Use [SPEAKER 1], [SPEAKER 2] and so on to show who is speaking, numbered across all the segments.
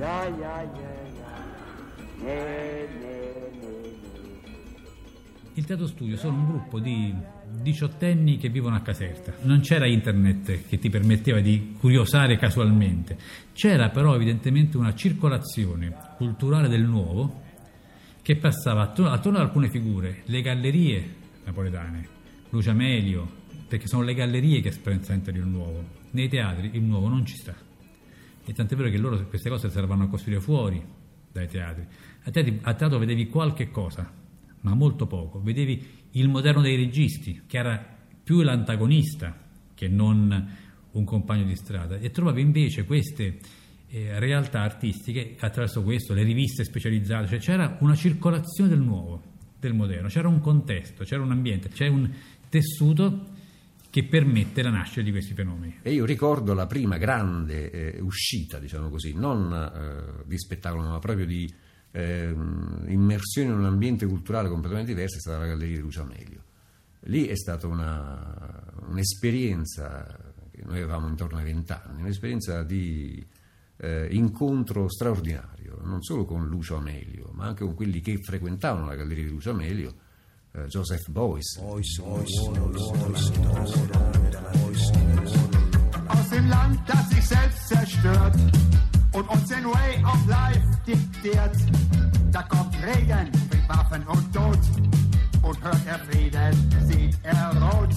[SPEAKER 1] Ne,
[SPEAKER 2] Il Teatro Studio sono un gruppo di diciottenni che vivono a Caserta. Non c'era internet che ti permetteva di curiosare casualmente. C'era però evidentemente una circolazione culturale del nuovo che passava attorno, attorno ad alcune figure, le gallerie napoletane, Lucia Melio, perché sono le gallerie che rappresentano il nuovo. Nei teatri il nuovo non ci sta. E tant'è vero che loro queste cose servono a costruire fuori dai teatri. A teatro, a teatro vedevi qualche cosa, ma molto poco. Vedevi il moderno dei registi, che era più l'antagonista che non un compagno di strada, e trovavi invece queste eh, realtà artistiche attraverso questo, le riviste specializzate, cioè c'era una circolazione del nuovo, del moderno, c'era un contesto, c'era un ambiente, c'è un tessuto che permette la nascita di questi fenomeni.
[SPEAKER 3] E io ricordo la prima grande eh, uscita, diciamo così, non eh, di spettacolo, ma proprio di eh, immersione in un ambiente culturale completamente diverso, è stata la Galleria di Lucio Amelio. Lì è stata una, un'esperienza, noi avevamo intorno ai vent'anni, un'esperienza di eh, incontro straordinario, non solo con Lucio Amelio, ma anche con quelli che frequentavano la Galleria di Lucio Amelio, Joseph Beuys.
[SPEAKER 4] aus dem Land, das sich selbst zerstört und uns den Way of Life diktiert. Da kommt Regen, bringt Waffen und Tod und hört er Frieden, sieht er rot.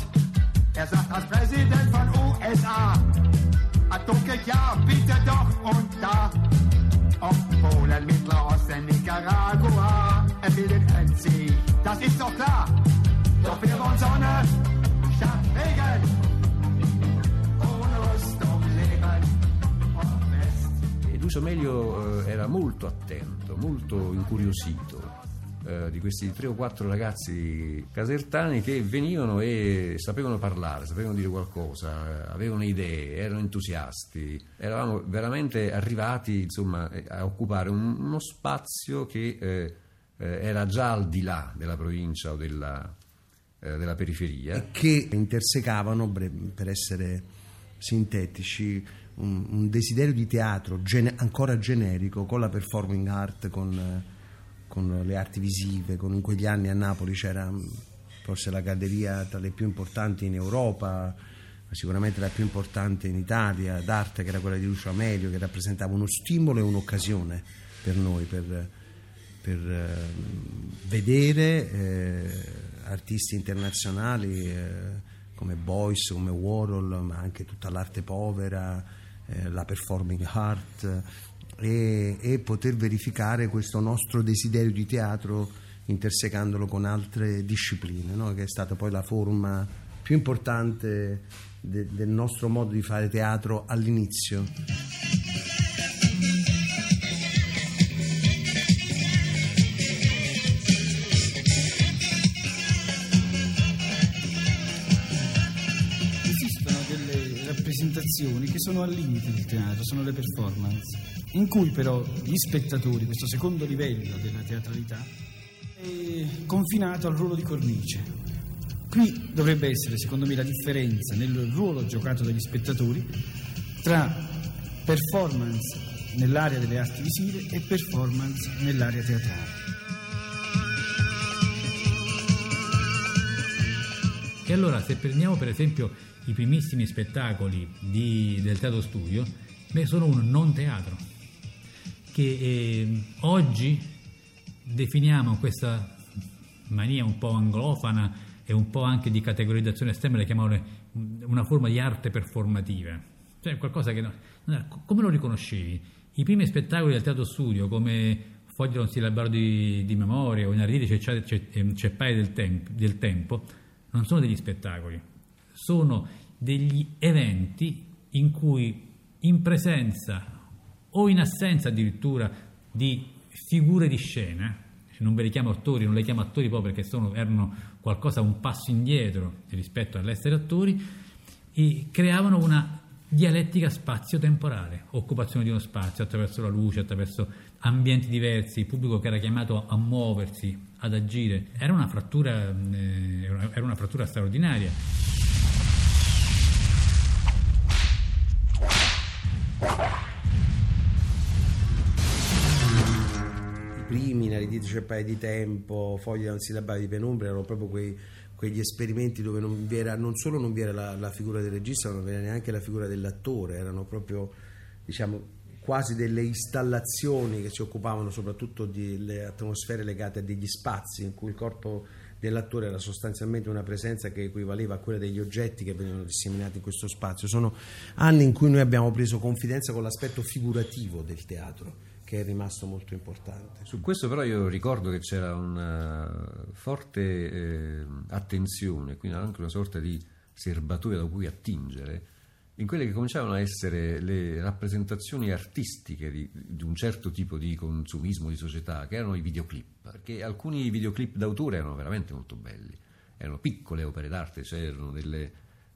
[SPEAKER 4] Er sagt als Präsident von USA, Atomkrieg ja, bitte doch und da. Osten, Polen, Mittler Osten, Nicaragua, er will den das ist doch klar. Doch wir wollen Sonne statt Regen. Ohne Rüstung leben
[SPEAKER 3] era molto attento, molto incuriosito eh, di questi tre o quattro ragazzi casertani che venivano e sapevano parlare, sapevano dire qualcosa, avevano idee, erano entusiasti. Eravamo veramente arrivati insomma, a occupare un- uno spazio che eh, eh, era già al di là della provincia o della, eh, della periferia.
[SPEAKER 5] che intersecavano, per essere sintetici, un, un desiderio di teatro gene- ancora generico con la performing art, con, eh, con le arti visive, con in quegli anni a Napoli c'era mm, forse la galleria tra le più importanti in Europa, sicuramente la più importante in Italia, d'arte che era quella di Lucio Amelio, che rappresentava uno stimolo e un'occasione per noi, per, per eh, vedere eh, artisti internazionali eh, come Boyce, come Warhol, ma anche tutta l'arte povera, la performing art e, e poter verificare questo nostro desiderio di teatro intersecandolo con altre discipline, no? che è stata poi la forma più importante de- del nostro modo di fare teatro all'inizio.
[SPEAKER 6] Rappresentazioni che sono al limite del teatro, sono le performance, in cui però gli spettatori, questo secondo livello della teatralità, è confinato al ruolo di cornice. Qui dovrebbe essere, secondo me, la differenza nel ruolo giocato dagli spettatori tra performance nell'area delle arti visive e performance nell'area teatrale.
[SPEAKER 2] E allora se prendiamo per esempio i primissimi spettacoli di- del Teatro Studio, beh, sono un non teatro, che eh, oggi definiamo questa mania un po' anglofana e un po' anche di categorizzazione estrema, le chiamano una forma di arte performativa, cioè qualcosa che... come lo riconoscevi? I primi spettacoli del Teatro Studio come Fogli da un sillabario di, di memoria o Inarditi Cecciati- Ce- ehm, Ceppai del, temp- del tempo non sono degli spettacoli, sono degli eventi in cui in presenza o in assenza addirittura di figure di scena, non ve li chiamo attori, non le chiamo attori proprio perché sono- erano qualcosa un passo indietro rispetto all'essere attori, creavano una dialettica spazio-temporale, occupazione di uno spazio attraverso la luce, attraverso ambienti diversi, il pubblico che era chiamato a muoversi, ad agire. Era una frattura, eh, era una frattura straordinaria.
[SPEAKER 5] Crimina, Ridice Paia di Tempo, Foglia da un sillabario di penombra erano proprio quei, quegli esperimenti dove non, era, non solo non vi era la, la figura del regista, ma non vi era neanche la figura dell'attore, erano proprio diciamo quasi delle installazioni che si occupavano soprattutto delle atmosfere legate a degli spazi in cui il corpo dell'attore era sostanzialmente una presenza che equivaleva a quella degli oggetti che venivano disseminati in questo spazio. Sono anni in cui noi abbiamo preso confidenza con l'aspetto figurativo del teatro che è rimasto molto importante.
[SPEAKER 3] Su questo però io ricordo che c'era una forte eh, attenzione, quindi anche una sorta di serbatoia da cui attingere in quelle che cominciavano a essere le rappresentazioni artistiche di, di, un certo tipo di consumismo di società, che erano i videoclip, perché alcuni videoclip d'autore erano veramente molto belli, erano piccole opere d'arte, c'erano cioè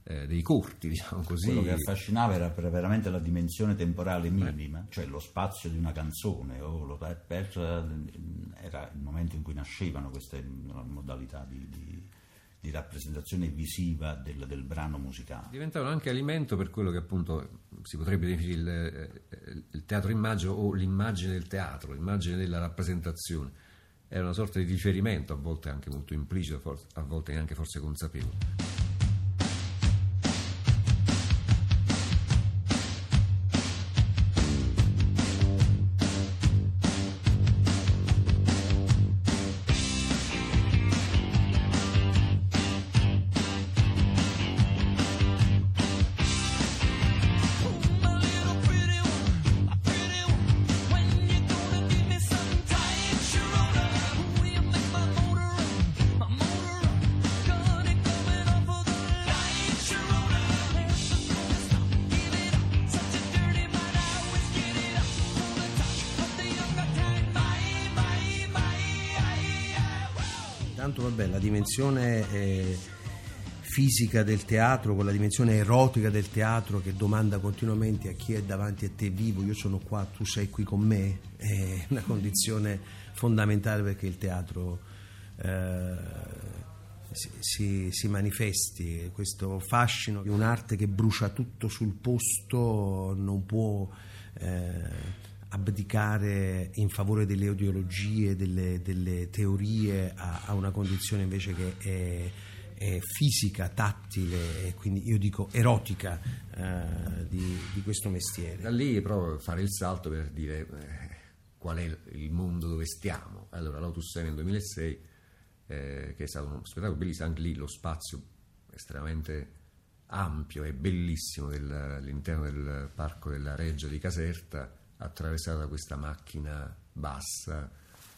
[SPEAKER 3] eh, dei corti, diciamo così.
[SPEAKER 7] Quello che affascinava era veramente la dimensione temporale minima, eh. cioè lo spazio di una canzone, o lo, era il momento in cui nascevano queste modalità di, di di rappresentazione visiva del, del, brano musicale.
[SPEAKER 3] Diventavano anche alimento per quello che appunto si potrebbe definire il, eh, il teatro immagine o l'immagine del teatro, l'immagine della rappresentazione. Era una sorta di riferimento, a volte anche molto implicito, a volte anche forse consapevole.
[SPEAKER 5] Vabbè, la dimensione eh, fisica del teatro, con la dimensione erotica del teatro che domanda continuamente a chi è davanti a te vivo, io sono qua, tu sei qui con me, è una condizione fondamentale perché il teatro eh, si, si, manifesti, questo fascino di un'arte che brucia tutto sul posto non può... Eh, abdicare in favore delle ideologie, delle, delle teorie a, a, una condizione invece che è, è fisica, tattile e quindi io dico erotica eh, di, di, questo mestiere.
[SPEAKER 3] Da lì proprio fare il salto per dire eh, qual è il mondo dove stiamo. Allora Lotus 6 nel 2006 eh, che è stato uno spettacolo bellissimo, anche lì lo spazio estremamente ampio e bellissimo del, all'interno del parco della Reggia di Caserta attraversata da questa macchina bassa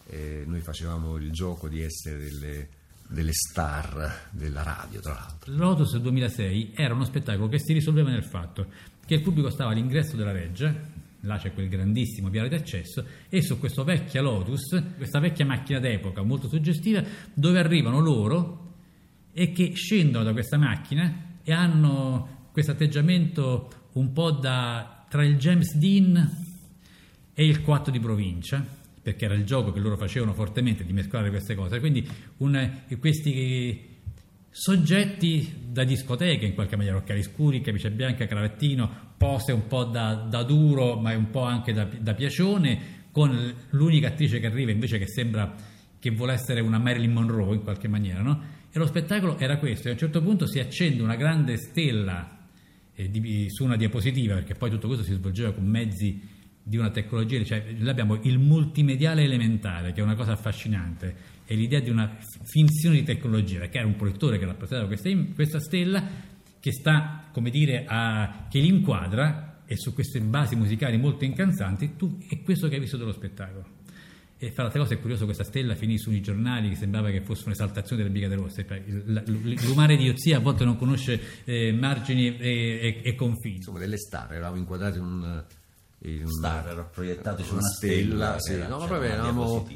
[SPEAKER 3] e noi facevamo il gioco di essere delle, delle star della radio, tra l'altro.
[SPEAKER 2] Lotus 2006 era uno spettacolo che si risolveva nel fatto che il pubblico stava all'ingresso della reggia, là c'è quel grandissimo viale d'accesso, e su questa vecchia Lotus, questa vecchia macchina d'epoca molto suggestiva, dove arrivano loro e che scendono da questa macchina e hanno questo atteggiamento un po' da tra il James Dean e il 4 di provincia, perché era il gioco che loro facevano fortemente di mescolare queste cose. Quindi un, questi soggetti da discoteca, in qualche maniera, occhiali scuri, camicia bianca, cravattino, pose un po' da, da duro, ma un po' anche da, da piacione, con l'unica attrice che arriva invece che sembra che vuole essere una Marilyn Monroe in qualche maniera, no? E lo spettacolo era questo, e a un certo punto si accende una grande stella eh, di, su una diapositiva, perché poi tutto questo si svolgeva con mezzi di una tecnologia, cioè abbiamo il multimediale elementare, che è una cosa affascinante, e l'idea di una finzione di tecnologia, che era un proiettore che rappresentava questa, questa stella, che sta, come dire, a, che li inquadra, e su queste basi musicali molto incansanti, tu, è questo che hai visto dello spettacolo. E fra l'altra cosa è curioso, questa stella finì sui giornali che sembrava che fosse un'esaltazione delle Brigate Rosse. L'umana idiozia a volte non conosce eh, margini e, e, e, confini.
[SPEAKER 3] Insomma, delle star, eravamo inquadrati in un
[SPEAKER 7] in star, era proiettato su una stella,
[SPEAKER 3] stella sì. no, ma proprio eravamo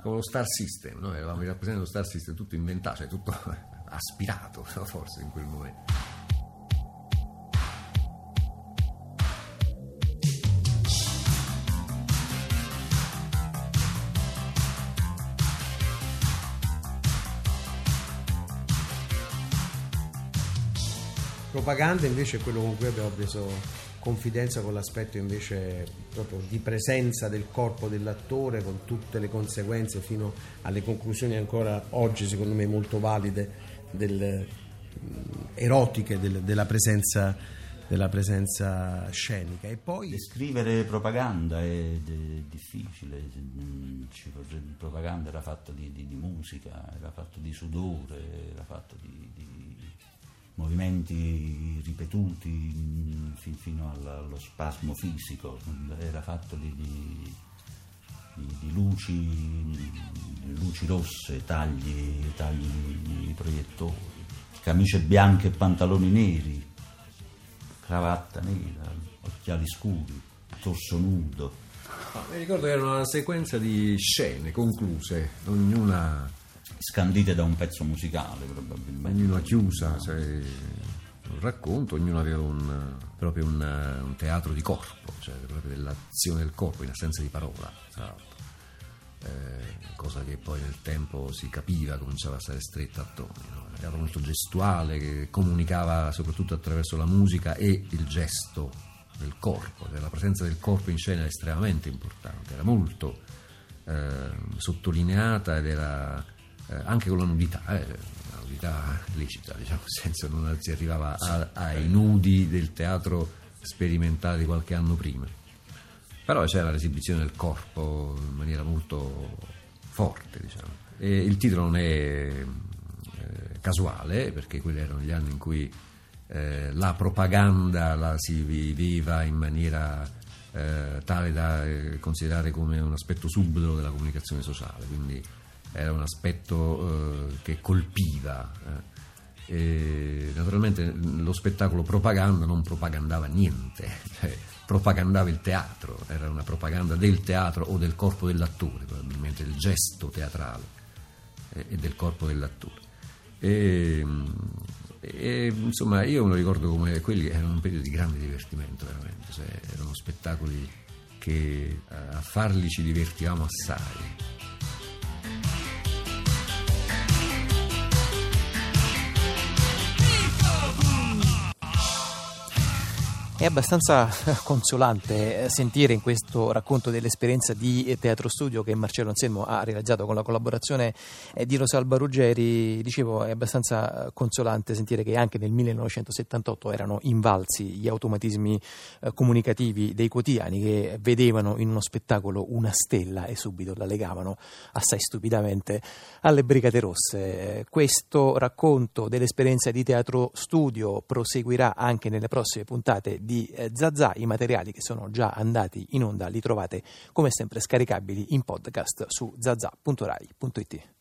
[SPEAKER 3] con lo star system noi eravamo rappresentati lo star system tutto inventato cioè tutto aspirato forse in quel momento
[SPEAKER 5] propaganda invece è quello con cui abbiamo preso confidenza con l'aspetto invece proprio di presenza del corpo dell'attore con tutte le conseguenze fino alle conclusioni ancora oggi secondo me molto valide del, erotiche del, della, presenza, della presenza scenica. E poi
[SPEAKER 7] descrivere propaganda è, è difficile propaganda era fatta di, di, di, musica era fatto di sudore era fatto di, di movimenti ripetuti fin, fino allo spasmo fisico, era fatto di, di, di luci, luci, rosse, tagli, tagli di proiettori, camicie bianche e pantaloni neri, cravatta nera, occhiali scuri, torso nudo.
[SPEAKER 3] mi ricordo che era una sequenza di scene concluse, ognuna
[SPEAKER 7] scandite da un pezzo musicale probabilmente.
[SPEAKER 3] Ognuna chiusa, cioè, un racconto, ognuno aveva un, proprio un, un, teatro di corpo, cioè proprio dell'azione del corpo in assenza di parola, eh, cosa che poi nel tempo si capiva, cominciava a stare stretta attorno. No? Teatro molto gestuale che comunicava soprattutto attraverso la musica e il gesto del corpo, cioè la presenza del corpo in scena era estremamente importante, era molto eh, sottolineata ed era eh, anche con la nudità, eh, la nudità lecita, diciamo, nel senso non si arrivava a, ai nudi del teatro sperimentale di qualche anno prima. Però c'era l'esibizione del corpo in maniera molto forte, diciamo. E il titolo non è eh, casuale, perché quelli erano gli anni in cui eh, la propaganda la si viveva in maniera eh, tale da eh, considerare come un aspetto subdolo della comunicazione sociale, quindi era un aspetto eh, che colpiva. Eh. Naturalmente lo spettacolo propaganda non propagandava niente, cioè, propagandava il teatro, era una propaganda del teatro o del corpo dell'attore, probabilmente del gesto teatrale e, e del corpo dell'attore. E, e, insomma, io me lo ricordo come quelli erano un periodo di grande divertimento, veramente, cioè, erano spettacoli che a farli ci divertivamo assai.
[SPEAKER 8] È abbastanza consolante eh, sentire in questo racconto dell'esperienza di teatro studio che Marcello Anselmo ha realizzato con la collaborazione eh, di Rosalba Ruggeri. Dicevo, è abbastanza consolante sentire che anche nel 1978 erano invalsi gli automatismi eh, comunicativi dei quotidiani che vedevano in uno spettacolo una stella e subito la legavano assai stupidamente alle Brigate Rosse. Questo racconto dell'esperienza di teatro studio proseguirà anche nelle prossime puntate di di eh, Zazà. I materiali che sono già andati in onda li trovate come sempre scaricabili in podcast su zazà.rai.it.